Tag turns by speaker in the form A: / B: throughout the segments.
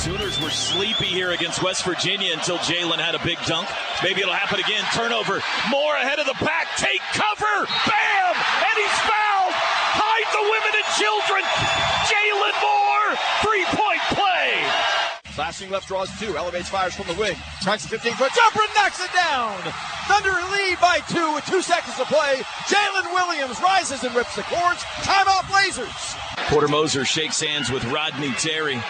A: Sooners were sleepy here against West Virginia until Jalon had a big dunk. Maybe it'll happen again. Turnover. More ahead of the pack. Take cover. Bam! And he's fouled. Hide the women and children. Jalon Moore. Three point play.
B: Slashing left draws two. Elevates fires from the wing. Tracks a 15 foot jumper and knocks it down. Thunder lead by two with two seconds to play. Jalen Williams rises and rips the cords. Timeout Blazers.
A: Porter Moser shakes hands with Rodney Terry.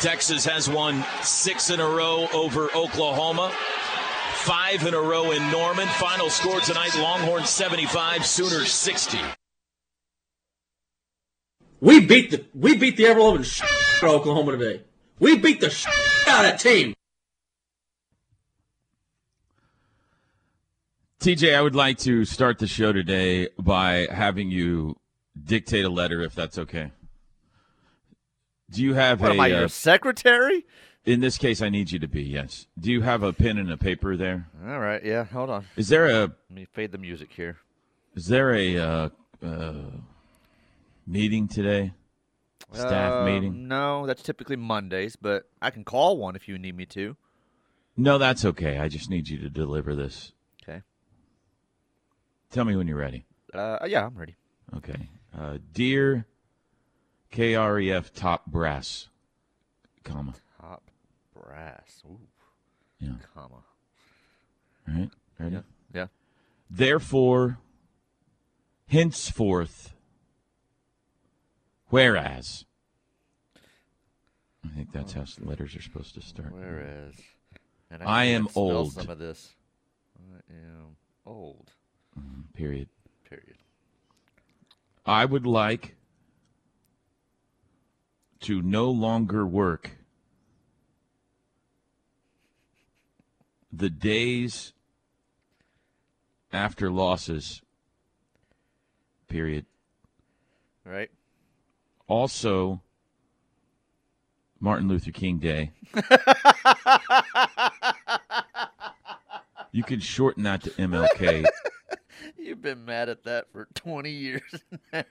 A: Texas has won six in a row over Oklahoma. Five in a row in Norman. Final score tonight Longhorns 75, Sooners 60.
C: We beat the we beat the ever loving shit out of Oklahoma today. We beat the shit out of that team.
D: TJ, I would like to start the show today by having you dictate a letter, if that's okay. Do you have
E: What
D: a?
E: am I,
D: uh,
E: secretary?
D: in this case, I need you to be. Yes. Do you have a pen and a paper there?
E: All right, yeah, hold on.
D: Is there a?
E: Let me fade the music here.
D: Is there a uh, uh, meeting today? Staff
E: Um,
D: meeting?
E: No, that's typically Mondays, but I can call one if you need me to.
D: No, that's okay. I just need you to deliver this.
E: Okay.
D: Tell me when you're ready.
E: Uh, yeah, I'm ready.
D: Okay. Uh, dear KREF top brass, comma.
E: Top brass. Ooh,
D: Yeah.
E: comma.
D: All right. Ready?
E: Yeah. Yeah.
D: Therefore, henceforth, whereas. I think that's how letters are supposed to start.
E: Whereas, and
D: I
E: can't
D: am old.
E: Some of this. I am old. Mm-hmm.
D: Period.
E: Period.
D: I would like to no longer work the days after losses. Period.
E: Right.
D: Also, Martin Luther King Day. you can shorten that to MLK.
E: You've been mad at that for 20 years now.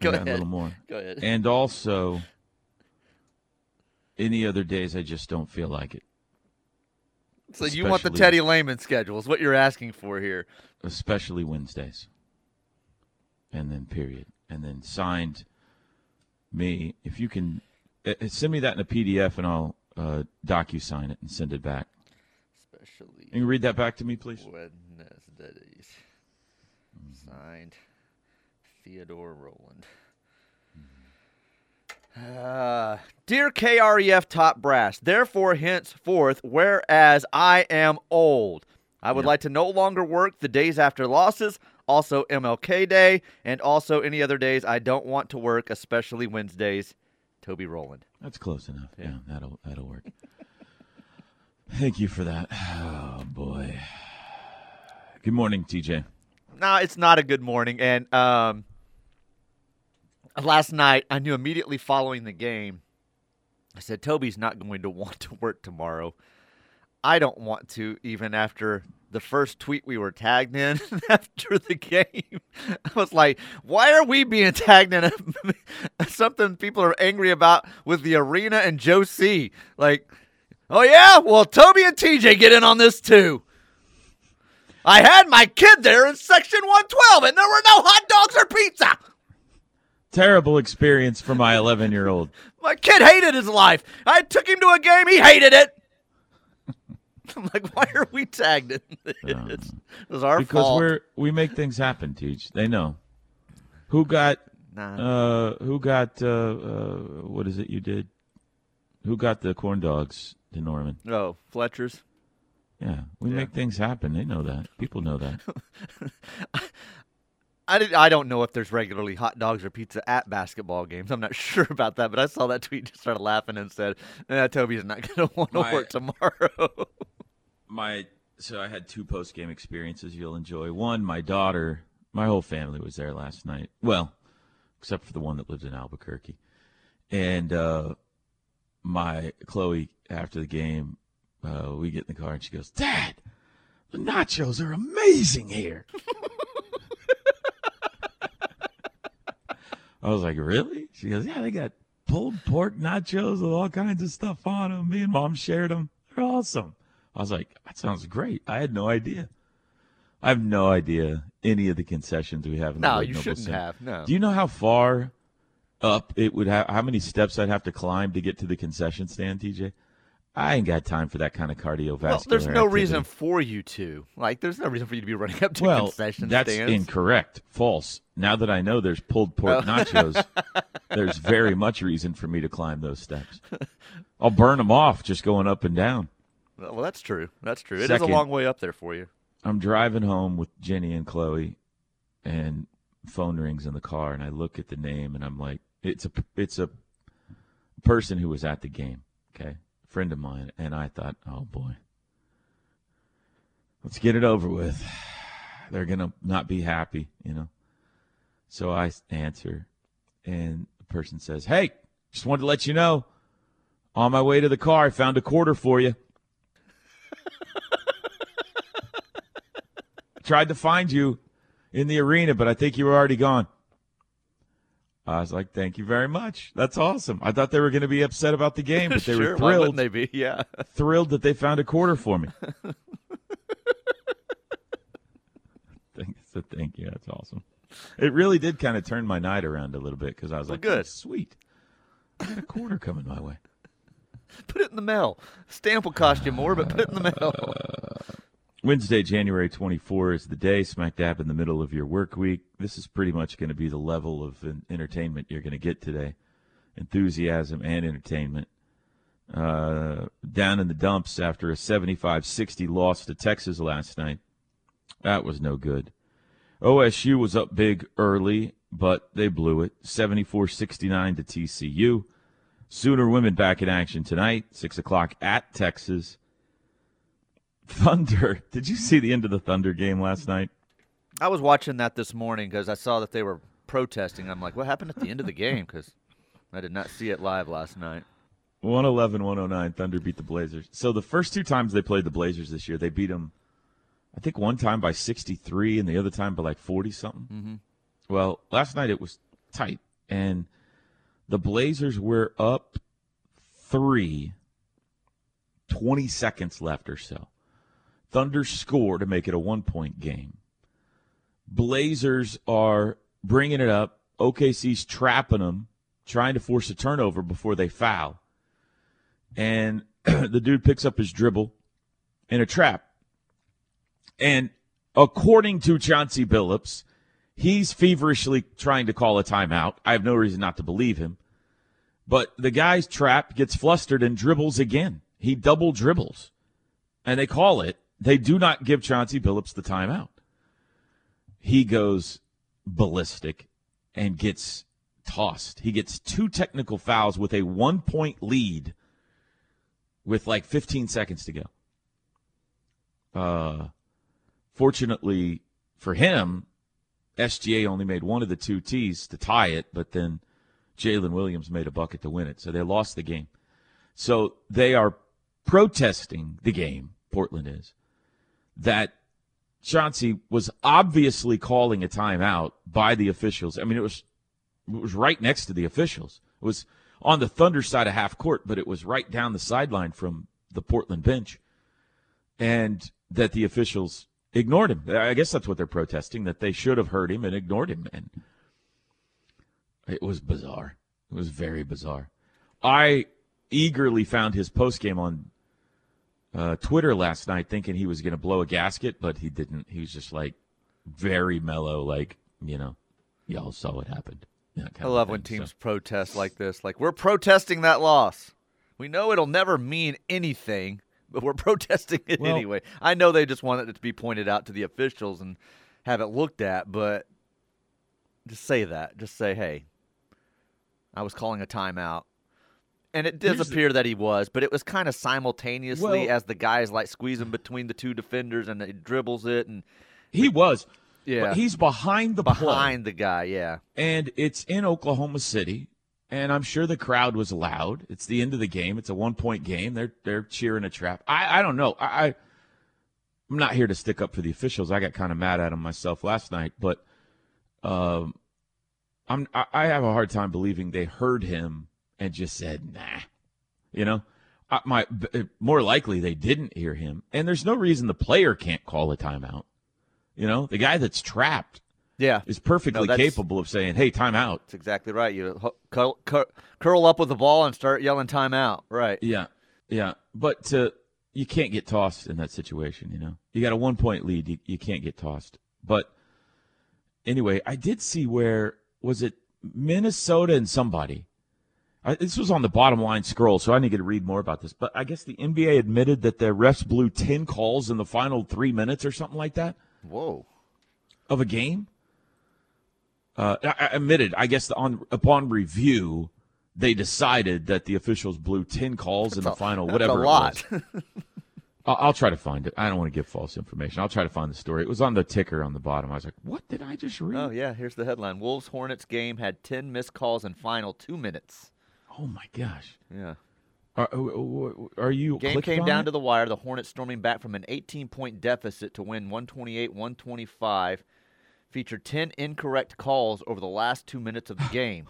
E: Go ahead.
D: A little more.
E: Go ahead.
D: And also, any other days I just don't feel like it.
E: so you want the Teddy Lehman schedule is what you're asking for here.
D: especially Wednesdays. And then period. And then signed me. If you can uh, uh, send me that in a PDF and I'll uh, docu sign it and send it back.
E: Especially
D: Can you read that back to me, please?
E: Wednesdays. Signed Theodore Rowland. Uh, dear KREF top brass, therefore henceforth, whereas I am old, I would
D: Yep.
E: like to no longer work the days after losses, also MLK Day, and also any other days I don't want to work, especially Wednesdays. Toby Rowland.
D: That's close enough. Yeah, that'll that'll work. Thank you for that. Oh boy. Good morning, TJ.
E: No, it's not a good morning. And um, last night, I knew immediately following the game, I said, Toby's not going to want to work tomorrow. I don't want to, even after the first tweet we were tagged in after the game. I was like, why are we being tagged in something people are angry about with the arena and Joe C? Like, oh, yeah? Well, Toby and TJ get in on this too. I had my kid there in section 112 and there were no hot dogs or pizza.
D: Terrible experience for my 11 year old.
E: My kid hated his life. I took him to a game, he hated it. I'm like, why are we tagged in this?
D: Uh,
E: it was our
D: because
E: fault.
D: we're we make things happen, Teach. They know. Who got
E: Nah.
D: uh who got uh, uh what is it you did? Who got the corn dogs to Norman?
E: oh, Fletcher's.
D: Yeah, we
E: Yeah.
D: make things happen. They know that. People know that.
E: I, did, I don't know if there's regularly hot dogs or pizza at basketball games. I'm not sure about that, but I saw that tweet, just started laughing, and said, eh, "Toby's not going to want to work tomorrow."
D: my so I had two post game experiences you'll enjoy. One, my daughter, my whole family was there last night. Well, except for the one that lives in Albuquerque. And uh my Chloe after the game, uh, we get in the car and she goes, Dad, the nachos are amazing here. I was like, Really? She goes, Yeah, they got pulled pork nachos with all kinds of stuff on them. Me and mom shared them. They're awesome. I was like, that sounds great. I had no idea. I have no idea any of the concessions we have in the
E: no, you shouldn't
D: Center.
E: have. No.
D: Do you know how far up it would have? How many steps I'd have to climb to get to the concession stand, TJ? I ain't got time for that kind of cardiovascular.
E: well, there's no
D: activity.
E: reason for you to. Like, there's no reason for you to be running up to
D: Well,
E: concession
D: that's
E: stands.
D: incorrect. False. Now that I know there's pulled pork
E: Oh.
D: nachos, there's very much reason for me to climb those steps. I'll burn them off just going up and down.
E: well, that's true. That's true. It is
D: Second-
E: a long way up there for you.
D: I'm driving home with Jenny and Chloe, and phone rings in the car, and I look at the name, and I'm like, it's a it's a person who was at the game, okay, friend of mine, and I thought, oh boy, let's get it over with. They're gonna not be happy, you know. So I answer, and the person says, "Hey, just wanted to let you know, on my way to the car, I found a quarter for you." tried to find you in the arena, but I think you were already gone. I was like, thank you very much. That's awesome. I thought they were going to be upset about the game, but they
E: sure,
D: were thrilled,
E: they be? Yeah.
D: thrilled that they found a quarter for me. thank, so thank you. That's awesome. It really did kind of turn my night around a little bit because I was
E: Well,
D: like,
E: good.
D: "Oh, sweet. I got a quarter coming my way.
E: Put it in the mail. Stamp will cost you more, but put it in the mail.
D: Wednesday, January 24 is the day, smack dab in the middle of your work week. This is pretty much going to be the level of entertainment you're going to get today enthusiasm and entertainment. Uh, down in the dumps after a 75 60 loss to Texas last night. That was no good. OSU was up big early, but they blew it 74 69 to TCU. Sooner women back in action tonight, 6 o'clock at Texas. Thunder. Did you see the end of the Thunder game last night?
E: I was watching that this morning because I saw that they were protesting. I'm like, what happened at the end of the game? Because I did not see it live last night.
D: 111 109. Thunder beat the Blazers. So the first two times they played the Blazers this year, they beat them, I think one time by 63 and the other time by like 40 something. Mm-hmm. Well, last night it was tight. And the Blazers were up three, 20 seconds left or so. Thunder score to make it a one point game. Blazers are bringing it up. OKC's trapping them, trying to force a turnover before they foul. And the dude picks up his dribble in a trap. And according to Chauncey Billups, he's feverishly trying to call a timeout. I have no reason not to believe him. But the guy's trap gets flustered and dribbles again. He double dribbles. And they call it. They do not give Chauncey Billups the timeout. He goes ballistic and gets tossed. He gets two technical fouls with a one point lead with like 15 seconds to go. Uh, fortunately for him, SGA only made one of the two tees to tie it, but then Jalen Williams made a bucket to win it. So they lost the game. So they are protesting the game, Portland is, that Chauncey was obviously calling a timeout by the officials. I mean, it was it was right next to the officials. It was on the Thunder side of half court, but it was right down the sideline from the Portland bench, and that the officials ignored him. I guess that's what they're protesting that they should have heard him and ignored him, and it was bizarre. It was very bizarre. I eagerly found his post game on uh, Twitter last night thinking he was going to blow a gasket, but he didn't. He was just like very mellow, like you know, y'all saw what happened.
E: I love when teams so. protest like this. Like we're protesting that loss. We know it'll never mean anything, but we're protesting it well, anyway. I know they just wanted it to be pointed out to the officials and have it looked at, but just say that. Just say, hey, I was calling a timeout. And it does appear the, that he was, but it was kind of simultaneously well, as the guys like squeezing between the two defenders and he dribbles it and
D: he was. Yeah. he's behind the
E: behind
D: play.
E: the guy, yeah.
D: And it's in Oklahoma City, and I'm sure the crowd was loud. It's the end of the game. It's a one point game. They're they're cheering a trap. I, I don't know. I, I I'm not here to stick up for the officials. I got kind of mad at them myself last night, but um, I'm I have a hard time believing they heard him and just said nah. You know, I, my uh, more likely they didn't hear him, and there's no reason the player can't call a timeout. You know, the guy that's trapped,
E: yeah,
D: is perfectly no, capable of saying, "Hey, timeout."
E: That's exactly right. You curl, curl up with the ball and start yelling timeout. Right.
D: Yeah, yeah, but to you can't get tossed in that situation. You know, you got a one point lead. You, you can't get tossed. But anyway, I did see where was it Minnesota and somebody. I, this was on the bottom line scroll, so I need to read more about this. But I guess the NBA admitted that the refs blew ten calls in the final three minutes or something like that.
E: Whoa!
D: Of a game. Uh, I, I admitted, I guess, on upon review, they decided that the officials blew 10 calls that's in the
E: a,
D: final, whatever
E: a lot.
D: I'll, I'll, try to find it. I don't want to give false information. I'll try to find the story. It was on the ticker on the bottom. I was like, what did I just read?
E: Oh, yeah. Here's the headline Wolves Hornets game had 10 missed calls in final two minutes.
D: Oh, my gosh.
E: Yeah.
D: Are, uh, are you
E: game came down
D: it?
E: to the wire the hornets storming back from an 18 point deficit to win 128 125 featured 10 incorrect calls over the last two minutes of the game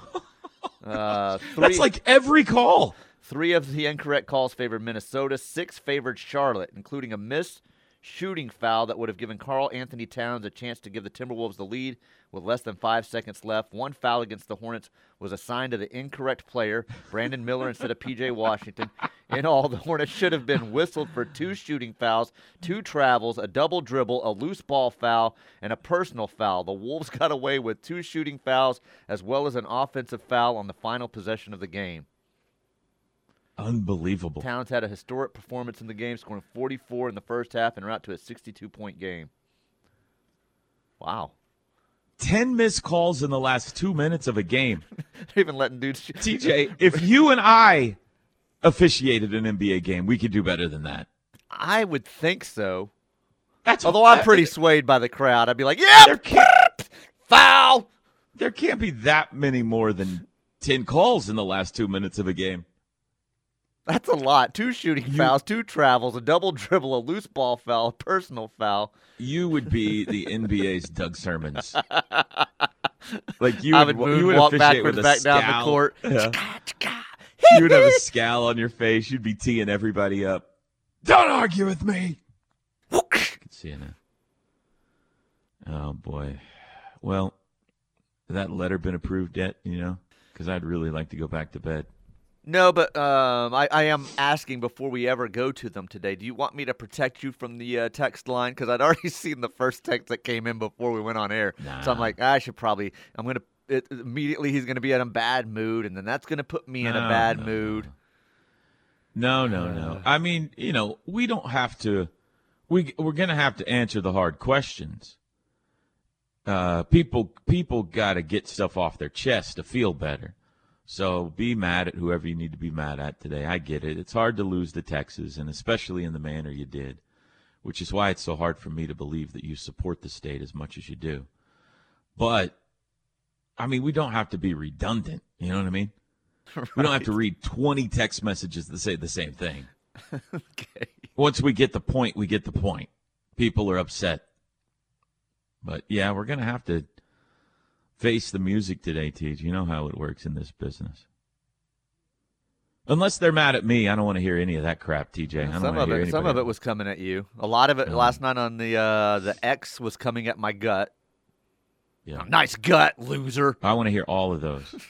D: Uh, three, That's like every call.
E: Three of the incorrect calls favored Minnesota. Six favored Charlotte, including a missed shooting foul that would have given Karl-Anthony Towns a chance to give the Timberwolves the lead with less than five seconds left. One foul against the Hornets was assigned to the incorrect player, Brandon Miller, instead of PJ Washington. In all, the Hornets should have been whistled for two shooting fouls, two travels, a double dribble, a loose ball foul, and a personal foul. The Wolves got away with two shooting fouls as well as an offensive foul on the final possession of the game.
D: Unbelievable.
E: Towns had a historic performance in the game, scoring 44 in the first half and out to a 62 point game. Wow.
D: 10 missed calls in the last two minutes of a game.
E: They even letting dudes.
D: TJ, if you and I officiated an NBA game, we could do better than that.
E: I would think so. That's Although I'm pretty swayed by the crowd. I'd be like, yeah, there can't, foul.
D: There can't be that many more than 10 calls in the last two minutes of a game.
E: That's a lot. Two shooting you, fouls, two travels, a double dribble, a loose ball foul, a personal foul.
D: You would be the NBA's Doug Sirmons. like you
E: I
D: would,
E: would,
D: you would
E: walk backwards back
D: scowl.
E: down the court. Yeah.
D: you would have a scowl on your face. You'd be teeing everybody up. Don't argue with me. I can see it now. Oh boy. Well, that letter been approved yet? You know, because I'd really like to go back to bed.
E: No, but um, I, I, am asking before we ever go to them today. Do you want me to protect you from the uh, text line? Because I'd already seen the first text that came in before we went on air.
D: Nah.
E: So I'm like, I should probably. I'm gonna it, immediately. He's gonna be in a bad mood, and then that's gonna put me no, in a bad
D: no,
E: mood.
D: No, no, no. Uh, I mean, you know, we don't have to. We we're gonna have to answer the hard questions. Uh, people people got to get stuff off their chest to feel better. So be mad at whoever you need to be mad at today. I get it. It's hard to lose to Texas, and especially in the manner you did, which is why it's so hard for me to believe that you support the state as much as you do. But, I mean, we don't have to be redundant. You know what I mean? Right. We don't have to read 20 text messages that say the same thing.
E: okay.
D: Once we get the point, we get the point. People are upset. But yeah, we're going to have to face the music today, Teach. You know how it works in this business. Unless they're mad at me, I don't want to hear any of that crap, TJ. I don't
E: some
D: of
E: it, some of it was coming at you. A lot of it last night on the uh, the X was coming at my gut.
D: Yeah,
E: nice gut, loser.
D: I want to hear all of those.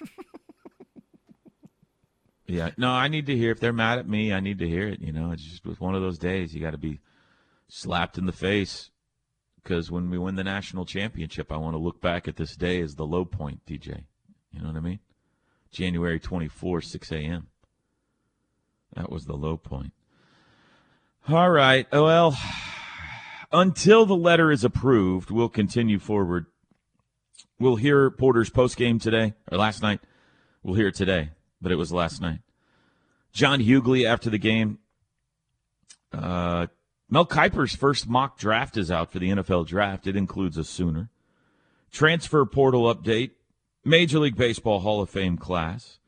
D: Yeah, no, I need to hear. If they're mad at me, I need to hear it. You know, it's just one of those days. You got to be slapped in the face because when we win the national championship, I want to look back at this day as the low point, DJ. You know what I mean? January 24, 6 a.m. That was the low point. All right. Well, until the letter is approved, we'll continue forward. We'll hear Porter's post game today or last night. We'll hear it today, but it was last night. John Hugley after the game. Uh, Mel Kiper's first mock draft is out for the NFL draft. It includes a Sooner. Transfer portal update. Major League Baseball Hall of Fame class.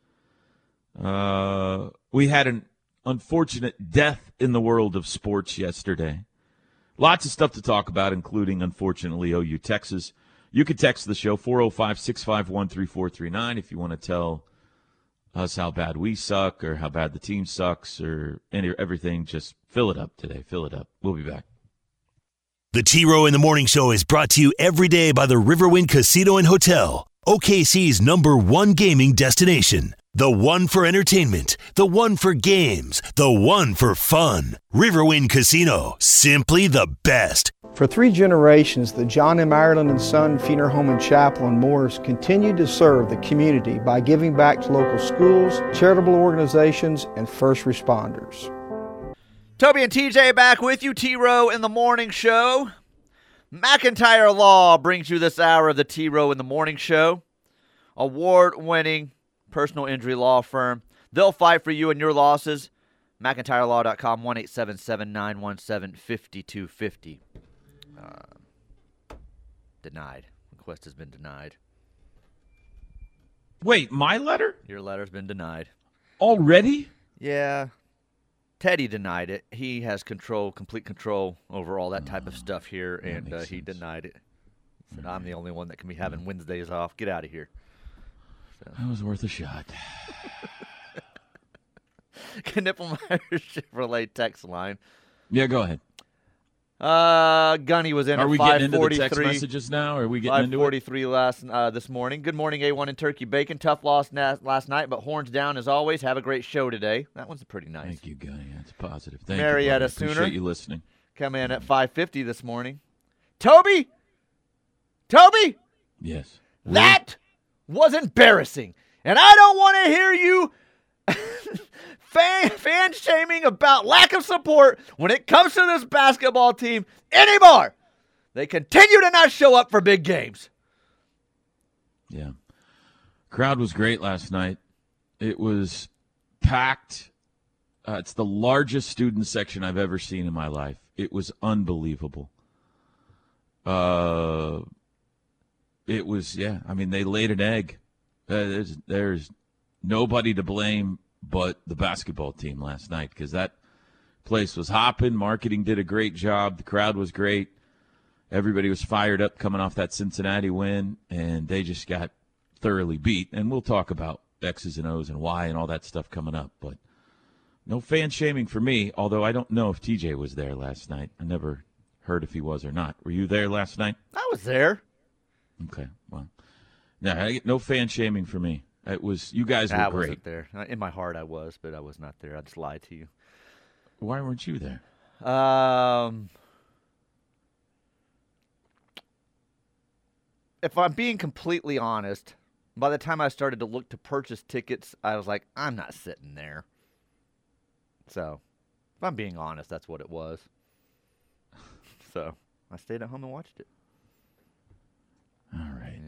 D: Uh, we had an unfortunate death in the world of sports yesterday. Lots of stuff to talk about, including, unfortunately, OU Texas. You can text the show 405 651 3439 if you want to tell us how bad we suck or how bad the team sucks or any, everything. Just fill it up today. Fill it up. We'll be back.
F: The T Row in the Morning Show is brought to you every day by the Riverwind Casino and Hotel, OKC's number one gaming destination. The one for entertainment, the one for games, the one for fun. Riverwind Casino, simply the best.
G: For three generations, the John M. Ireland and Son Funeral Home and Chapel in Morris continued to serve the community by giving back to local schools, charitable organizations, and first responders.
E: Toby and TJ back with you, T Row in the Morning Show. McIntyre Law brings you this hour of the T Row in the Morning Show. Award winning personal injury law firm. They'll fight for you and your losses. McIntyreLaw.com, 1 917 5250. Uh, denied. Request has been denied.
D: Wait, my letter?
E: Your letter's been denied.
D: Already?
E: Yeah. Teddy denied it. He has control, complete control over all that type of stuff here, and uh, he denied it. Said, I'm the only one that can be having Wednesdays off. Get out of here.
D: That was worth a shot.
E: Can Knippelmeyer Chevrolet text line.
D: Yeah, go ahead.
E: Uh, Gunny was in
D: Are we getting into the text messages now? Are we getting into it?
E: 543 last uh, this morning. Good morning, A1 and Turkey Bacon. Tough loss na- last night, but horns down as always. Have a great show today. That one's pretty nice.
D: Thank you, Gunny. That's positive. Thank
E: Marietta
D: you. Appreciate
E: Sooner.
D: you listening.
E: Come in at 550 this morning. Toby, Toby,
D: Yes.
E: that was embarrassing, and I don't want to hear you fan fan shaming about lack of support when it comes to this basketball team anymore. They continue to not show up for big games.
D: Yeah. Crowd was great last night. It was packed. Uh, it's the largest student section I've ever seen in my life. It was unbelievable. Uh, it was yeah. I mean, they laid an egg. Uh, there's there's nobody to blame but the basketball team last night because that place was hopping. Marketing did a great job. The crowd was great. Everybody was fired up coming off that Cincinnati win, and they just got thoroughly beat. And we'll talk about X's and O's and why and all that stuff coming up. But no fan shaming for me, although I don't know if TJ was there last night. I never heard if he was or not. Were you there last night?
E: I was there.
D: Okay, well, no, I- no fan shaming for me. It was you guys were
E: I
D: great.
E: wasn't there. In my heart, I was, but I was not there. I just lied to you.
D: Why weren't you there?
E: Um, if I'm being completely honest, by the time I started to look to purchase tickets, I was like, I'm not sitting there. So, if I'm being honest, that's what it was. So, I stayed at home and watched it.
D: All right.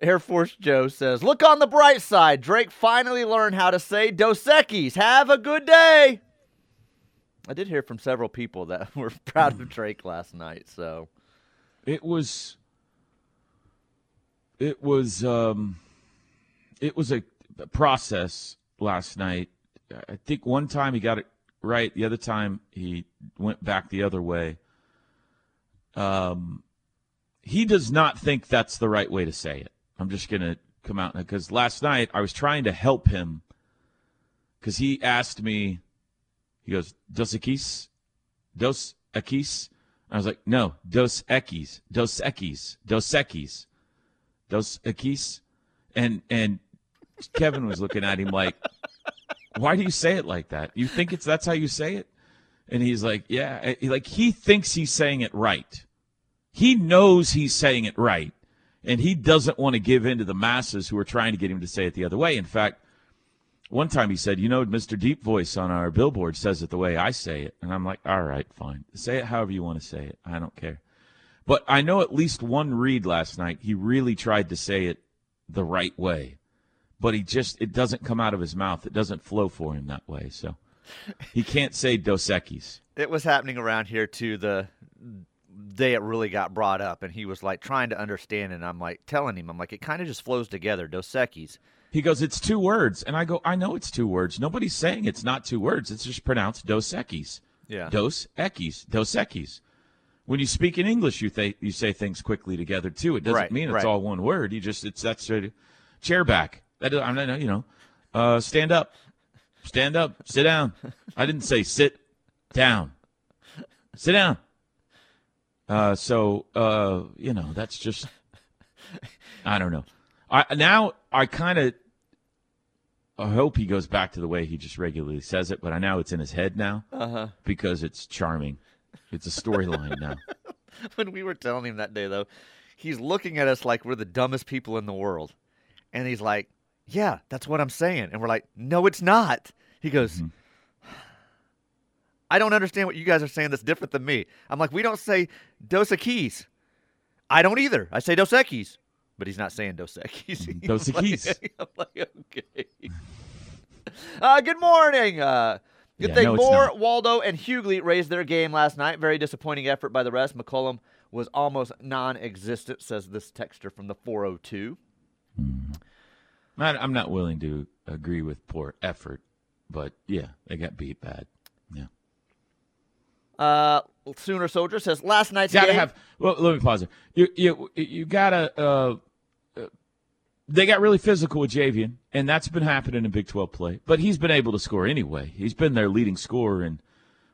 E: Air Force Joe says, Look on the bright side. Drake finally learned how to say Dos Equis. Have a good day. I did hear from several people that were proud of Drake last night. So,
D: It was. It was. Um, it was a a process last night. I think one time he got it right. The other time he went back the other way. Um, he does not think that's the right way to say it. I'm just gonna come out because last night I was trying to help him because he asked me. He goes, "Dos Equis, Dos Equis." I was like, "No, Dos Equis, Dos Equis, Dos Equis, Dos Equis," and and Kevin was looking at him like, "Why do you say it like that? You think it's that's how you say it?" And he's like, "Yeah." Like he thinks he's saying it right. He knows he's saying it right, and he doesn't want to give in to the masses who are trying to get him to say it the other way. In fact, one time he said, "You know, Mr. Deep Voice on our billboard says it the way I say it," and I'm like, "All right, fine. Say it however you want to say it. I don't care." But I know at least one read last night. He really tried to say it the right way, but he just it doesn't come out of his mouth. It doesn't flow for him that way. So he can't say Dos Equis.
E: It was happening around here too. The day it really got brought up, and he was like trying to understand, and I'm like telling him, I'm like, it kind of just flows together. Dos Equis.
D: He goes, it's two words, and I go, I know it's two words. Nobody's saying it's not two words. It's just pronounced Dos Equis.
E: Yeah.
D: Dos Equis. Dos Equis. When you speak in English, you th- you say things quickly together too. It doesn't
E: Right,
D: mean it's
E: right.
D: all one word. You just it's that's a chair back. That I'm not you know, uh, stand up, stand up, sit down. I didn't say sit down, sit down. Uh, so uh, you know that's just I don't know. I now I kind of I hope he goes back to the way he just regularly says it, but I know it's in his head now
E: Uh-huh.
D: because it's charming. It's a storyline now.
E: when we were telling him that day though, he's looking at us like we're the dumbest people in the world. And he's like, "Yeah, that's what I'm saying." And we're like, "No, it's not." He goes, "I don't understand what you guys are saying that's different than me." I'm like, "We don't say Dos Equis." I don't either. I say Dos Equis. But he's not saying Dos Equis.
D: Dos
E: I'm like- I'm like, okay. Uh, good morning. Uh, good
D: Yeah,
E: thing
D: no,
E: Moore. Waldo, and Hugley raised their game last night. Very disappointing effort by the rest. McCollum was almost non-existent, says this texter from the 402.
D: I, I'm not willing to agree with poor effort, but yeah, they got beat bad.
E: Uh, Sooner Soldier says last night's
D: gotta
E: game.
D: have. Well, let me pause there. You you you gotta. Uh, uh, they got really physical with Javian, and that's been happening in Big 12 play. But he's been able to score anyway. He's been their leading scorer in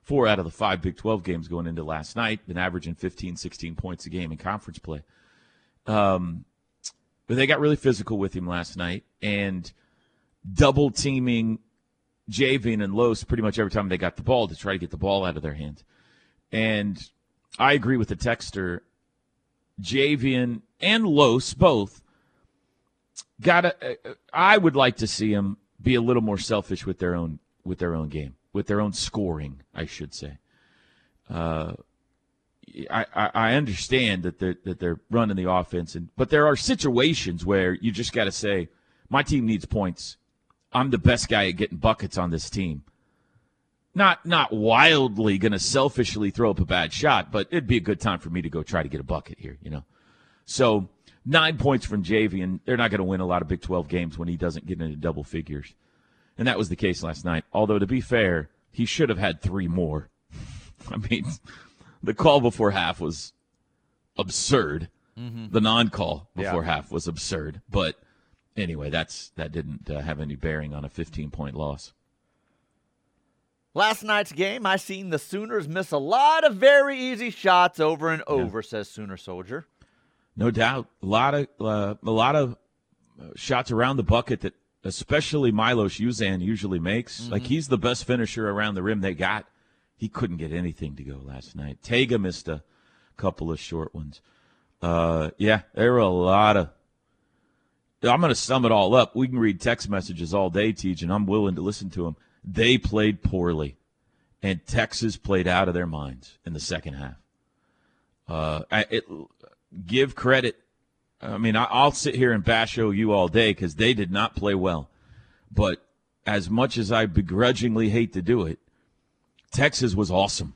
D: four out of the five Big 12 games going into last night, been averaging 15, 16 points a game in conference play. Um, but they got really physical with him last night and double teaming Javian and Los pretty much every time they got the ball to try to get the ball out of their hands. And I agree with the texter. Javian and Los both got to I would like to see them be a little more selfish with their own with their own game, with their own scoring, I should say. Uh, I, I I understand that they're that they're running the offense, and but there are situations where you just got to say, my team needs points. I'm the best guy at getting buckets on this team. Not not wildly going to selfishly throw up a bad shot, but it'd be a good time for me to go try to get a bucket here, you know. So nine points from Javy, and they're not going to win a lot of Big 12 games when he doesn't get into double figures. And that was the case last night. Although, to be fair, he should have had three more. I mean, the call before half was absurd. Mm-hmm. The non call before half was absurd. But anyway, that's that didn't uh, have any bearing on a 15 point loss.
E: Last night's game, I seen the Sooners miss a lot of very easy shots over and over, says Sooner Soldier.
D: No doubt, a lot of uh, a lot of uh, shots around the bucket that especially Milos Uzan usually makes. Like he's the best finisher around the rim they got. He couldn't get anything to go last night. Tega missed a couple of short ones. Uh, yeah, there were a lot of. I'm going to sum it all up. We can read text messages all day, Teach, and I'm willing to listen to them. They played poorly, and Texas played out of their minds in the second half. Uh, I, it, give credit. I mean, I, I'll sit here and bash OU all day because they did not play well. But as much as I begrudgingly hate to do it, Texas was awesome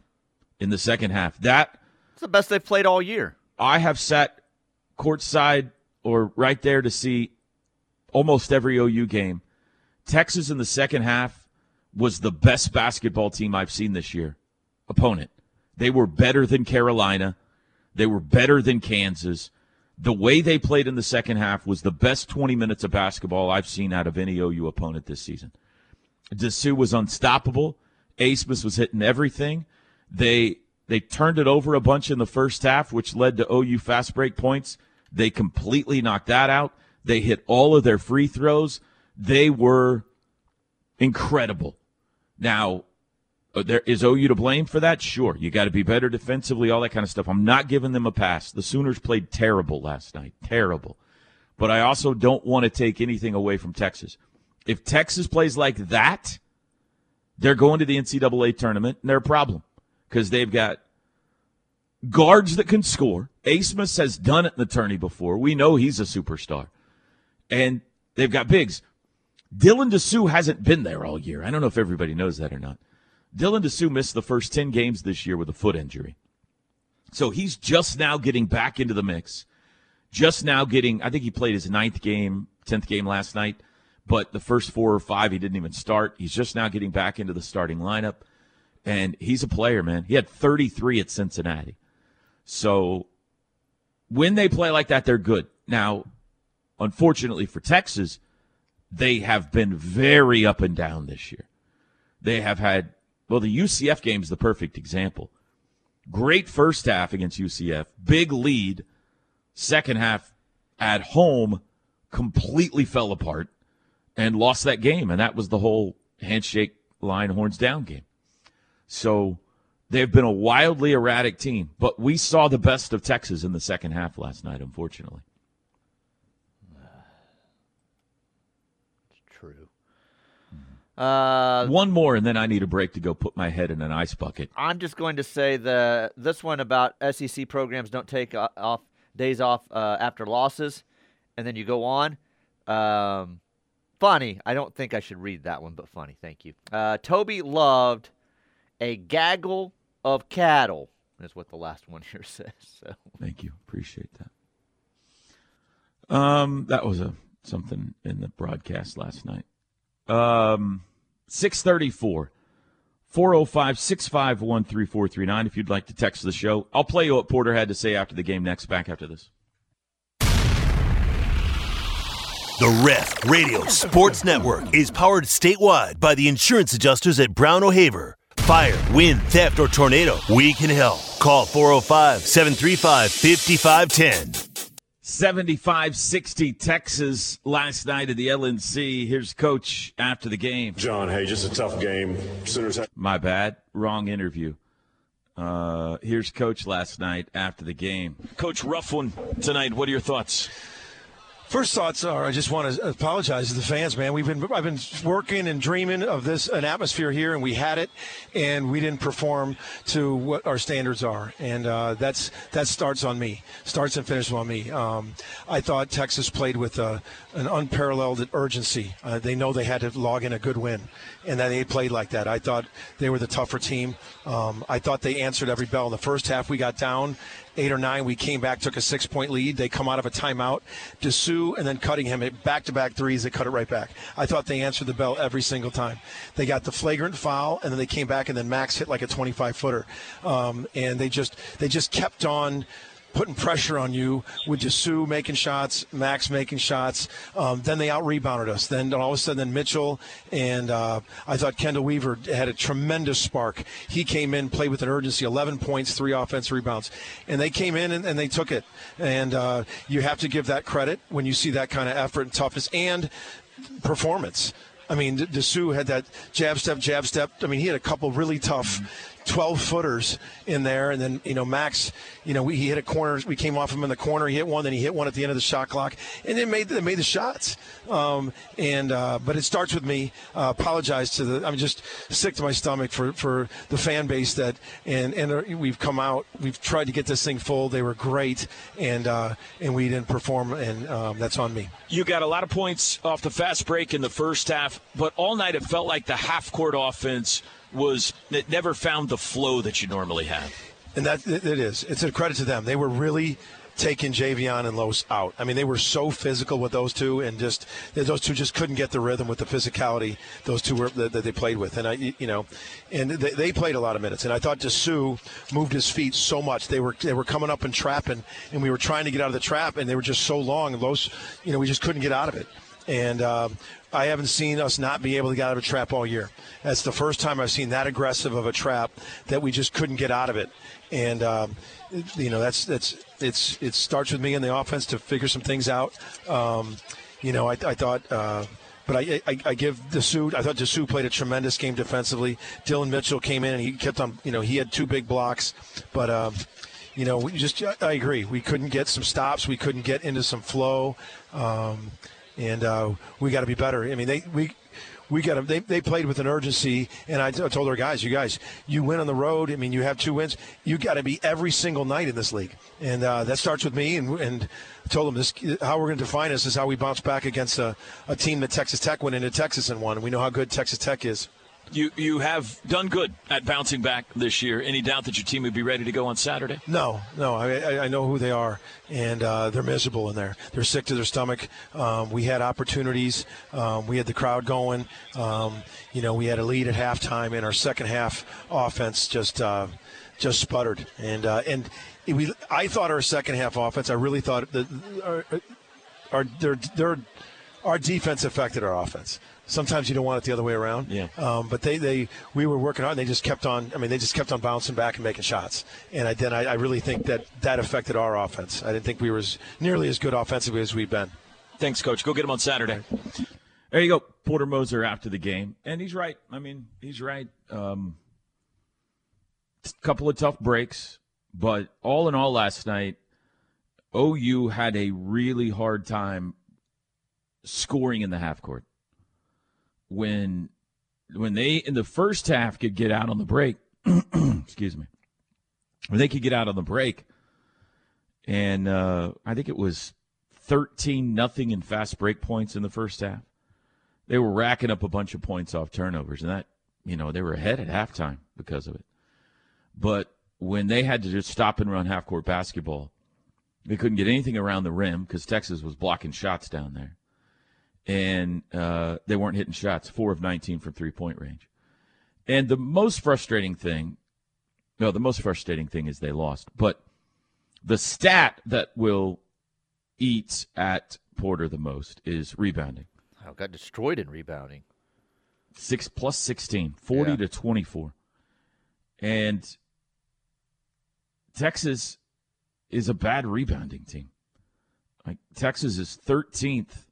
D: in the second half. That
E: It's the best they've played all year.
D: I have sat courtside or right there to see almost every OU game. Texas in the second half was the best basketball team I've seen this year. Opponent. They were better than Carolina. They were better than Kansas. The way they played in the second half was the best 20 minutes of basketball I've seen out of any OU opponent this season. Disu was unstoppable. Abmas was hitting everything. They they turned it over a bunch in the first half, which led to OU fast break points. They completely knocked that out. They hit all of their free throws. They were incredible. Now, uh, there is OU to blame for that? Sure. You got to be better defensively, all that kind of stuff. I'm not giving them a pass. The Sooners played terrible last night. Terrible. But I also don't want to take anything away from Texas. If Texas plays like that, they're going to the NCAA tournament and they're a problem because they've got guards that can score. Abmas has done it in the tourney before. We know he's a superstar. And they've got bigs. Dylan Disu hasn't been there all year. I don't know if everybody knows that or not. Dylan Disu missed the first 10 games this year with a foot injury. So he's just now getting back into the mix. Just now getting, I think he played his ninth game, 10th game last night, but the first four or five he didn't even start. He's just now getting back into the starting lineup. And he's a player, man. He had 33 at Cincinnati. So when they play like that, they're good. Now, unfortunately for Texas, they have been very up and down this year. They have had, well, the UCF game is the perfect example. Great first half against UCF, big lead. Second half at home completely fell apart and lost that game. And that was the whole handshake line horns down game. So they've been a wildly erratic team, but we saw the best of Texas in the second half last night, unfortunately.
E: True. Uh,
D: One more, and then I need a break to go put my head in an ice bucket.
E: I'm just going to say the this one about SEC programs don't take off days off uh, after losses, and then you go on. Um, funny. I don't think I should read that one, but funny. Thank you. Uh, Toby loved a gaggle of cattle. Is what the last one here says. So
D: Thank you. Appreciate that. Um, that was a something in the broadcast last night. Um, 634 405 651 3439. If you'd like to text the show, I'll play you what Porter had to say after the game next. Back after this.
F: The Ref Radio Sports Network is powered statewide by the insurance adjusters at Brown O'Haver. Fire, wind, theft, or tornado, we can help. Call 405 735 5510.
D: 75 60 Texas last night at the LNC. Here's coach after the game.
H: John, hey, just a tough game. Sooners had
D: My bad. Wrong interview. Uh, here's coach last night after the game.
A: Coach, rough one tonight. What are your thoughts?
I: First thoughts are I just want to apologize to the fans, man. We've been I've been working and dreaming of this an atmosphere here, and we had it, and we didn't perform to what our standards are, and uh, that's that starts on me, starts and finishes on me. Um, I thought Texas played with uh, an unparalleled urgency. Uh, they know they had to log in a good win, and that they played like that. I thought they were the tougher team. Um, I thought they answered every bell in the first half. We got down eight or nine. We came back, took a six point lead. They come out of a timeout. Disu and then Cuttingham hit back to back threes. They cut it right back. I thought they answered the bell every single time. They got the flagrant foul, and then they came back, and then Max hit like a 25 footer. Um, and they just they just kept on putting pressure on you with Disu making shots, Max making shots. Um, then they out rebounded us. Then all of a sudden, then Mitchell and uh, I thought Chendall Weaver had a tremendous spark. He came in, played with an urgency, 11 points, three offensive rebounds, and they came in and, and they took it. And uh, you have to give that credit when you see that kind of effort and toughness and performance. I mean, Disu had that jab step, jab step. I mean, he had a couple really tough 12 footers in there. And then, you know, Max, you know, we, he hit a corner. We came off him in the corner. He hit one, then he hit one at the end of the shot clock. And then made, they made the shots. Um, and, uh, but it starts with me. Uh, apologize to the, I'm just sick to my stomach for, for the fan base that, and, and we've come out, we've tried to get this thing full. They were great. And, uh, and we didn't perform. And um, that's on me.
A: You got a lot of points off the fast break in the first half, but all night it felt like the half court offense was it never found the flow that you normally have.
I: And that it is. It's a credit to them. They were really taking Javian and Los out. I mean, they were so physical with those two, and just those two just couldn't get the rhythm with the physicality those two were that, that they played with. And I, you know, and they, they played a lot of minutes. And I thought Disu moved his feet so much. They were they were coming up and trapping, and we were trying to get out of the trap, and they were just so long. Los, you know, we just couldn't get out of it. And um, I haven't seen us not be able to get out of a trap all year. That's the first time I've seen that aggressive of a trap that we just couldn't get out of it. And um, you know that's that's it's it starts with me in the offense to figure some things out. Um, you know, I, I thought. Uh, but I, I, I give Disu. I thought Disu played a tremendous game defensively. Dillon Mitchell came in and he kept on. You know, he had two big blocks, but. Um, you know, we just I agree. We couldn't get some stops. We couldn't get into some flow, um, and uh, we got to be better. I mean, they we we got them. They, they played with an urgency, and I, t- I told our guys, you guys, you win on the road. I mean, you have two wins. You got to be every single night in this league, and uh, that starts with me. And, and told them this: how we're going to define this is how we bounce back against a, a team that Texas Tech went into Texas and won. We know how good Texas Tech is.
A: You you have done good at bouncing back this year. Any doubt that your team would be ready to go on Saturday?
I: No, no. I, I know who they are, and uh, they're miserable in there. They're sick to their stomach. Um, we had opportunities. Um, we had the crowd going. Um, you know, we had a lead at halftime, and our second half offense just uh, just sputtered. And uh, and we, I thought our second half offense. I really thought that our, our their their our defense affected our offense sometimes you don't want it the other way around.
A: Yeah.
I: Um, but they, they we were working hard. and They just kept on. I mean, they just kept on bouncing back and making shots. And I, then I, I really think that that affected our offense. I didn't think we were as, nearly as good offensively as we've been.
A: Thanks, coach. Go get him on Saturday.
D: There you go, Porter Moser after the game, and he's right. I mean, he's right. Um, a couple of tough breaks, but all in all, last night, OU had a really hard time scoring in the half court when when they in the first half could get out on the break, excuse me, when they could get out on the break, and uh, I think it was thirteen nothing in fast break points in the first half. They were racking up a bunch of points off turnovers, and that you know they were ahead at halftime because of it. But when they had to just stop and run half court basketball, they couldn't get anything around the rim because Texas was blocking shots down there and uh, they weren't hitting shots. Four of 19 from three point range. And the most frustrating thing, no, the most frustrating thing is they lost. But the stat that will eat at Porter the most is rebounding.
E: Oh, got destroyed in rebounding.
D: Six plus 16, 40
E: Yeah.
D: to 24. And Texas is a bad rebounding team. Like Texas is 13th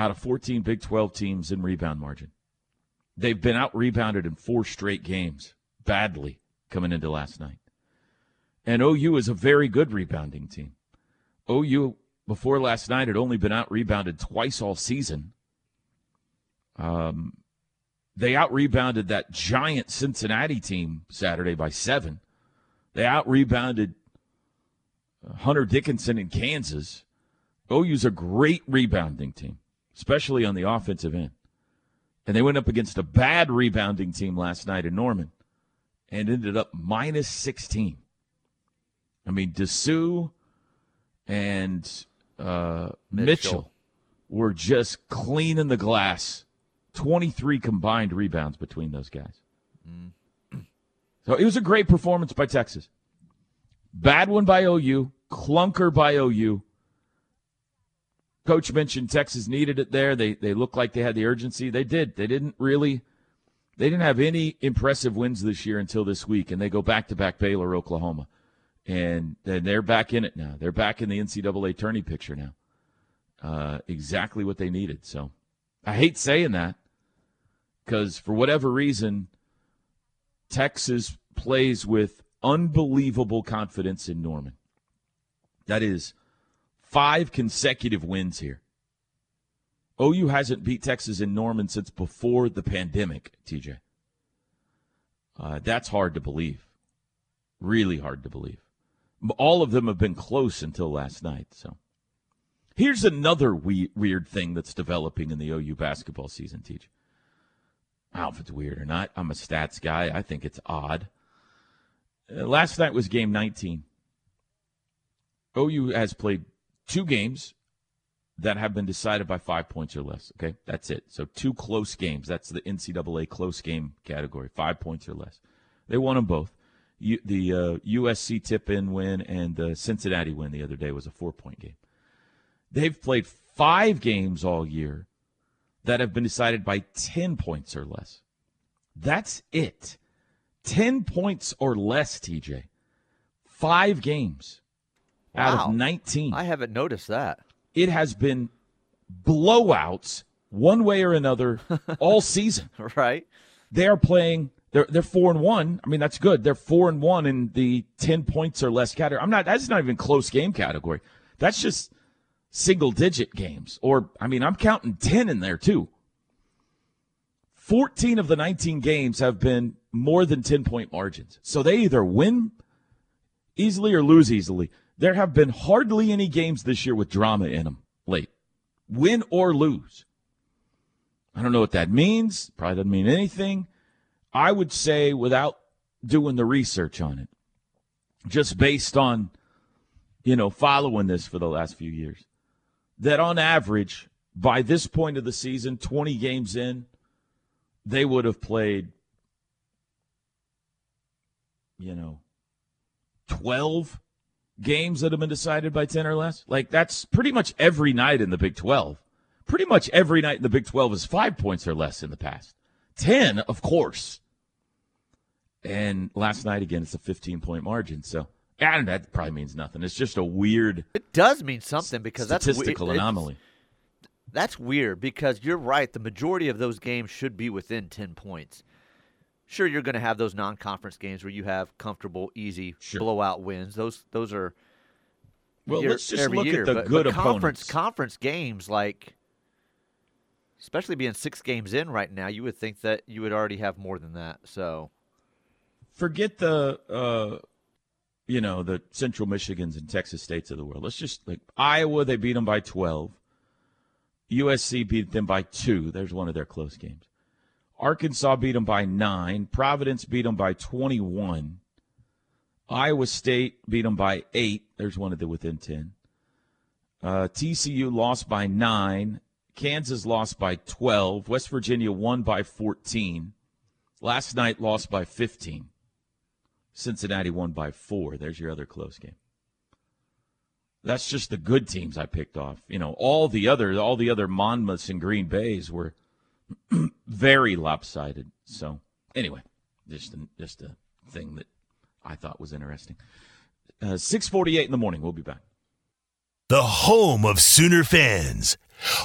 D: out of 14 Big 12 teams in rebound margin. They've been out rebounded in four straight games, badly coming into last night. And OU is a very good rebounding team. OU, before last night, had only been out rebounded twice all season. Um, they out rebounded that giant Cincinnati team Saturday by seven. They out rebounded Hunter Dickinson in Kansas. OU's a great rebounding team especially on the offensive end. And they went up against a bad rebounding team last night in Norman and ended up minus 16. I mean, Disu and uh, Mitchell.
E: Mitchell.
D: were just cleaning the glass. 23 combined rebounds between those guys. So it was a great performance by Texas. Bad one by OU, clunker by OU. Coach mentioned Texas needed it there. They they looked like they had the urgency. They did. They didn't really they didn't have any impressive wins this year until this week, and they go back to back Baylor, Oklahoma. And then they're back in it now. They're back in the NCAA tourney picture now. Uh, exactly what they needed. So I hate saying that because for whatever reason, Texas plays with unbelievable confidence in Norman. That is five consecutive wins here. OU hasn't beat Texas in Norman since before the pandemic, TJ. Uh, that's hard to believe. Really hard to believe. All of them have been close until last night. So here's another we- weird thing that's developing in the OU basketball season, TJ. I don't know if it's weird or not. I'm a stats guy. I think it's odd. Uh, last night was game 19. OU has played two games that have been decided by five points or less. Okay, that's it. So two close games. That's the NCAA close game category. Five points or less. They won them both. U, the uh, USC tip-in win and the Cincinnati win the other day was a four-point game. They've played five games all year that have been decided by ten points or less. That's it. Ten points or less, TJ. Five games out
E: Wow.
D: of 19.
E: I haven't noticed that.
D: It has been blowouts one way or another all season.
E: Right.
D: They are playing. They're they're four and one. I mean that's good. They're four and one in the ten points or less category. I'm not. That's not even close game category. That's just single digit games. Or I mean I'm counting ten in there too. 14 of the 19 games have been more than 10 point margins. So they either win easily or lose easily. There have been hardly any games this year with drama in them late. Win or lose. I don't know what that means. Probably doesn't mean anything. I would say, without doing the research on it, just based on, you know, following this for the last few years, that on average, by this point of the season, 20 games in, they would have played, you know, 12 games that have been decided by 10 or less. Like, that's pretty much every night in the Big 12. Pretty much every night in the Big 12 is five points or less in the past. 10, of course. And last night, again, it's a 15 point margin. So, and that probably means nothing. It's just a weird.
E: It does mean something because that's
D: statistical anomaly.
E: That's weird because you're right. The majority of those games should be within 10 points. Sure, you're going to have those non-conference games where you have comfortable, easy
D: Sure.
E: blowout wins. Those those are
D: Well,
E: year-
D: let's just
E: every
D: look
E: year.
D: at the
E: but,
D: good
E: but conference conference games like especially being 6 games in right now, you would think that you would already have more than that. So,
D: forget the uh you know the central michigans and texas states of the world let's just like iowa they beat them by 12 usc beat them by 2 there's one of their close games arkansas beat them by 9 providence beat them by 21 iowa state beat them by 8 there's one of the within 10 uh, tcu lost by 9 kansas lost by 12 west virginia won by 14 last night lost by 15 Cincinnati won by four. There's your other close game. That's just the good teams I picked off. You know, all the other all the other Monmouths and Green Bays were very lopsided. So anyway, just a, just a thing that I thought was interesting. Uh, Six forty eight in the morning. We'll be back.
F: The home of Sooner fans.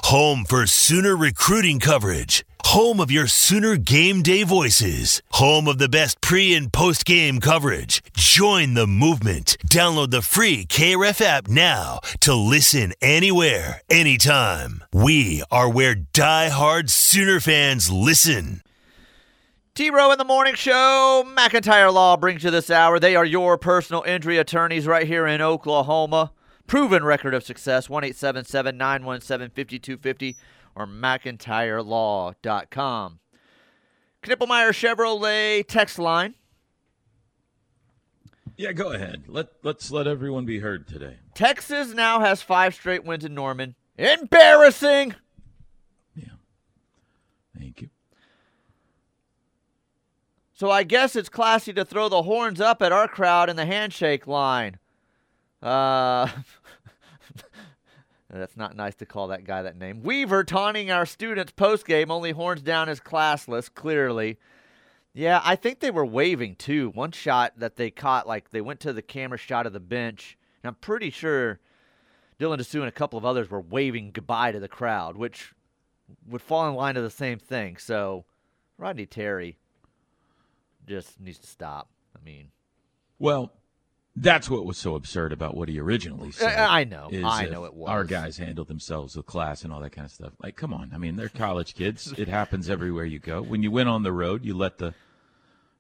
F: Home for Sooner recruiting coverage. Home of your Sooner game day voices. Home of the best pre and post game coverage. Join the movement. Download the free KRF app now to listen anywhere, anytime. We are where die-hard Sooner fans listen.
E: T Row in the Morning Show, McIntyre Law brings you this hour. They are your personal injury attorneys right here in Oklahoma. Proven record of success 1 917 5250 or McIntyreLaw.com. Knippelmeyer Chevrolet text line.
D: Yeah, go ahead. Let let's let everyone be heard today.
E: Texas now has five straight wins in Norman. Embarrassing. Yeah.
D: Thank you.
E: So I guess it's classy to throw the horns up at our crowd in the handshake line. Uh, that's not nice to call that guy that name. Weaver taunting our students post game, only horns down is classless, clearly. Yeah, I think they were waving too. One shot that they caught, like they went to the camera shot of the bench, and I'm pretty sure Dylan Disu and a couple of others were waving goodbye to the crowd, which would fall in line to the same thing. So Rodney Terry just needs to stop. I mean,
D: Well, that's what was so absurd about what he originally said.
E: I know. I know it was.
D: Our guys handled themselves with class and all that kind of stuff. Like, come on. I mean, they're college kids. it happens everywhere you go. When you went on the road, you let the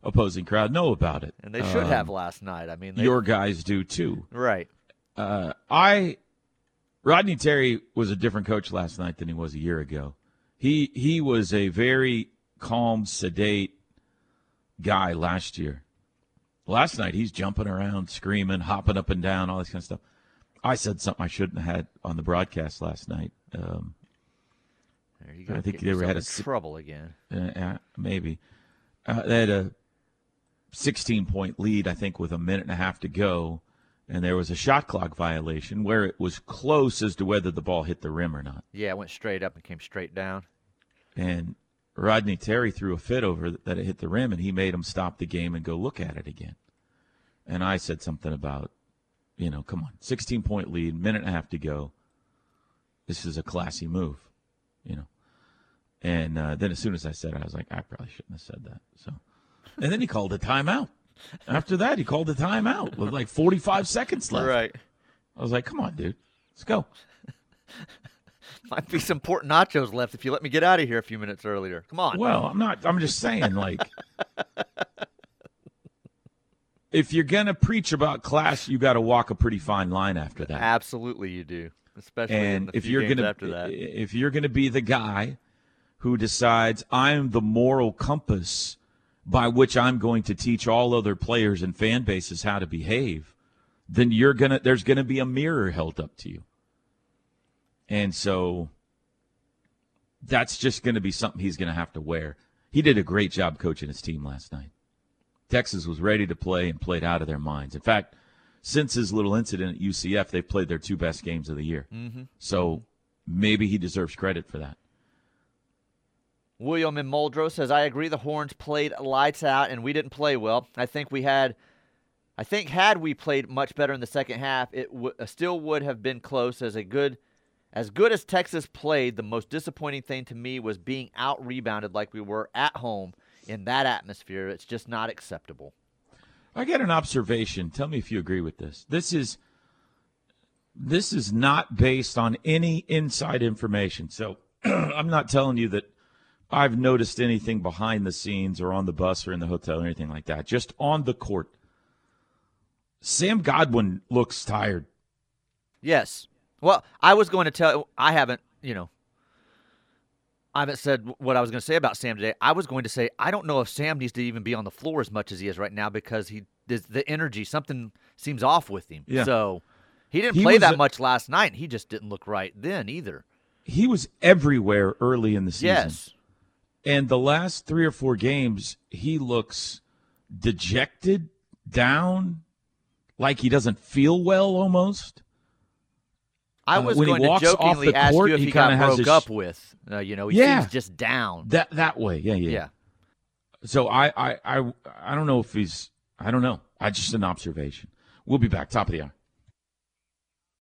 D: opposing crowd know about it.
E: and they should
D: Um,
E: have last night. I mean, they,
D: Your guys do too.
E: right.
D: Uh, I Rodney Terry was a different coach last night than he was a year ago. He he was a very calm, sedate guy last year. Last night he's jumping around, screaming, hopping up and down, all this kind of stuff. I said something I shouldn't have had on the broadcast last night. Um,
E: There you go.
D: I think they were had a
E: trouble again.
D: uh, uh, maybe uh, they had a 16 point lead, I think, with a minute and a half to go, and there was a shot clock violation where it was close as to whether the ball hit the rim or not.
E: Yeah, it went straight up and came straight down.
D: And Rodney Terry threw a fit over that it hit the rim, and he made him stop the game and go look at it again. And I said something about, you know, come on, 16 point lead, minute and a half to go. This is a classy move, you know. And uh, then as soon as I said it, I was like, I probably shouldn't have said that. So, and then he called a timeout. After that, he called a timeout with like 45 seconds left.
E: Right.
D: I was like, come on, dude, let's go.
E: Might be some port nachos left if you let me get out of here a few minutes earlier. Come on.
D: Well, I'm not. I'm just saying, like, if you're gonna preach about class, you got to walk a pretty fine line after that.
E: Absolutely, you do. Especially
D: and if you're gonna
E: after that.
D: if you're gonna be the guy who decides I'm the moral compass by which I'm going to teach all other players and fan bases how to behave, then you're gonna there's gonna be a mirror held up to you. And so that's just gonna be something he's gonna have to wear. He did a great job coaching his team last night. Texas was ready to play and played out of their minds. In fact, since his little incident at UCF, they've played their two best games of the year.
E: Mm-hmm.
D: So maybe he deserves credit for that.
E: William in Muldrow says, I agree the Horns played lights out and we didn't play well. I think we had I think had we played much better in the second half, it w- still would have been close as a good as good as Texas played, the most disappointing thing to me was being out rebounded like we were at home in that atmosphere. It's just not acceptable.
D: I get an observation. Tell me if you agree with this. This is this is not based on any inside information. So I'm not telling you that I've noticed anything behind the scenes or on the bus or in the hotel or anything like that. Just on the court. Sam Godwin looks tired.
E: Yes. Well, I was going to tell I haven't, you know, I haven't said what I was going to say about Sam today. I was going to say I don't know if Sam needs to even be on the floor as much as he is right now because he the energy something seems off with him.
D: Yeah.
E: So he didn't
D: He
E: play that
D: a-
E: much last night. He just didn't look right then either.
D: He was everywhere early in the season.
E: Yes.
D: And the last three or four games, he looks dejected, down, like he doesn't feel well almost.
E: I
D: Uh,
E: was
D: he
E: going to jokingly
D: the
E: ask
D: court,
E: you if
D: he
E: he, got
D: has
E: broke
D: his-
E: up with. Uh, you know, he
D: Yeah.
E: seems just down.
D: That that way, yeah, yeah.
E: Yeah.
D: So I, I, I, I don't know if he's. I don't know. I just an observation. We'll be back top of the hour.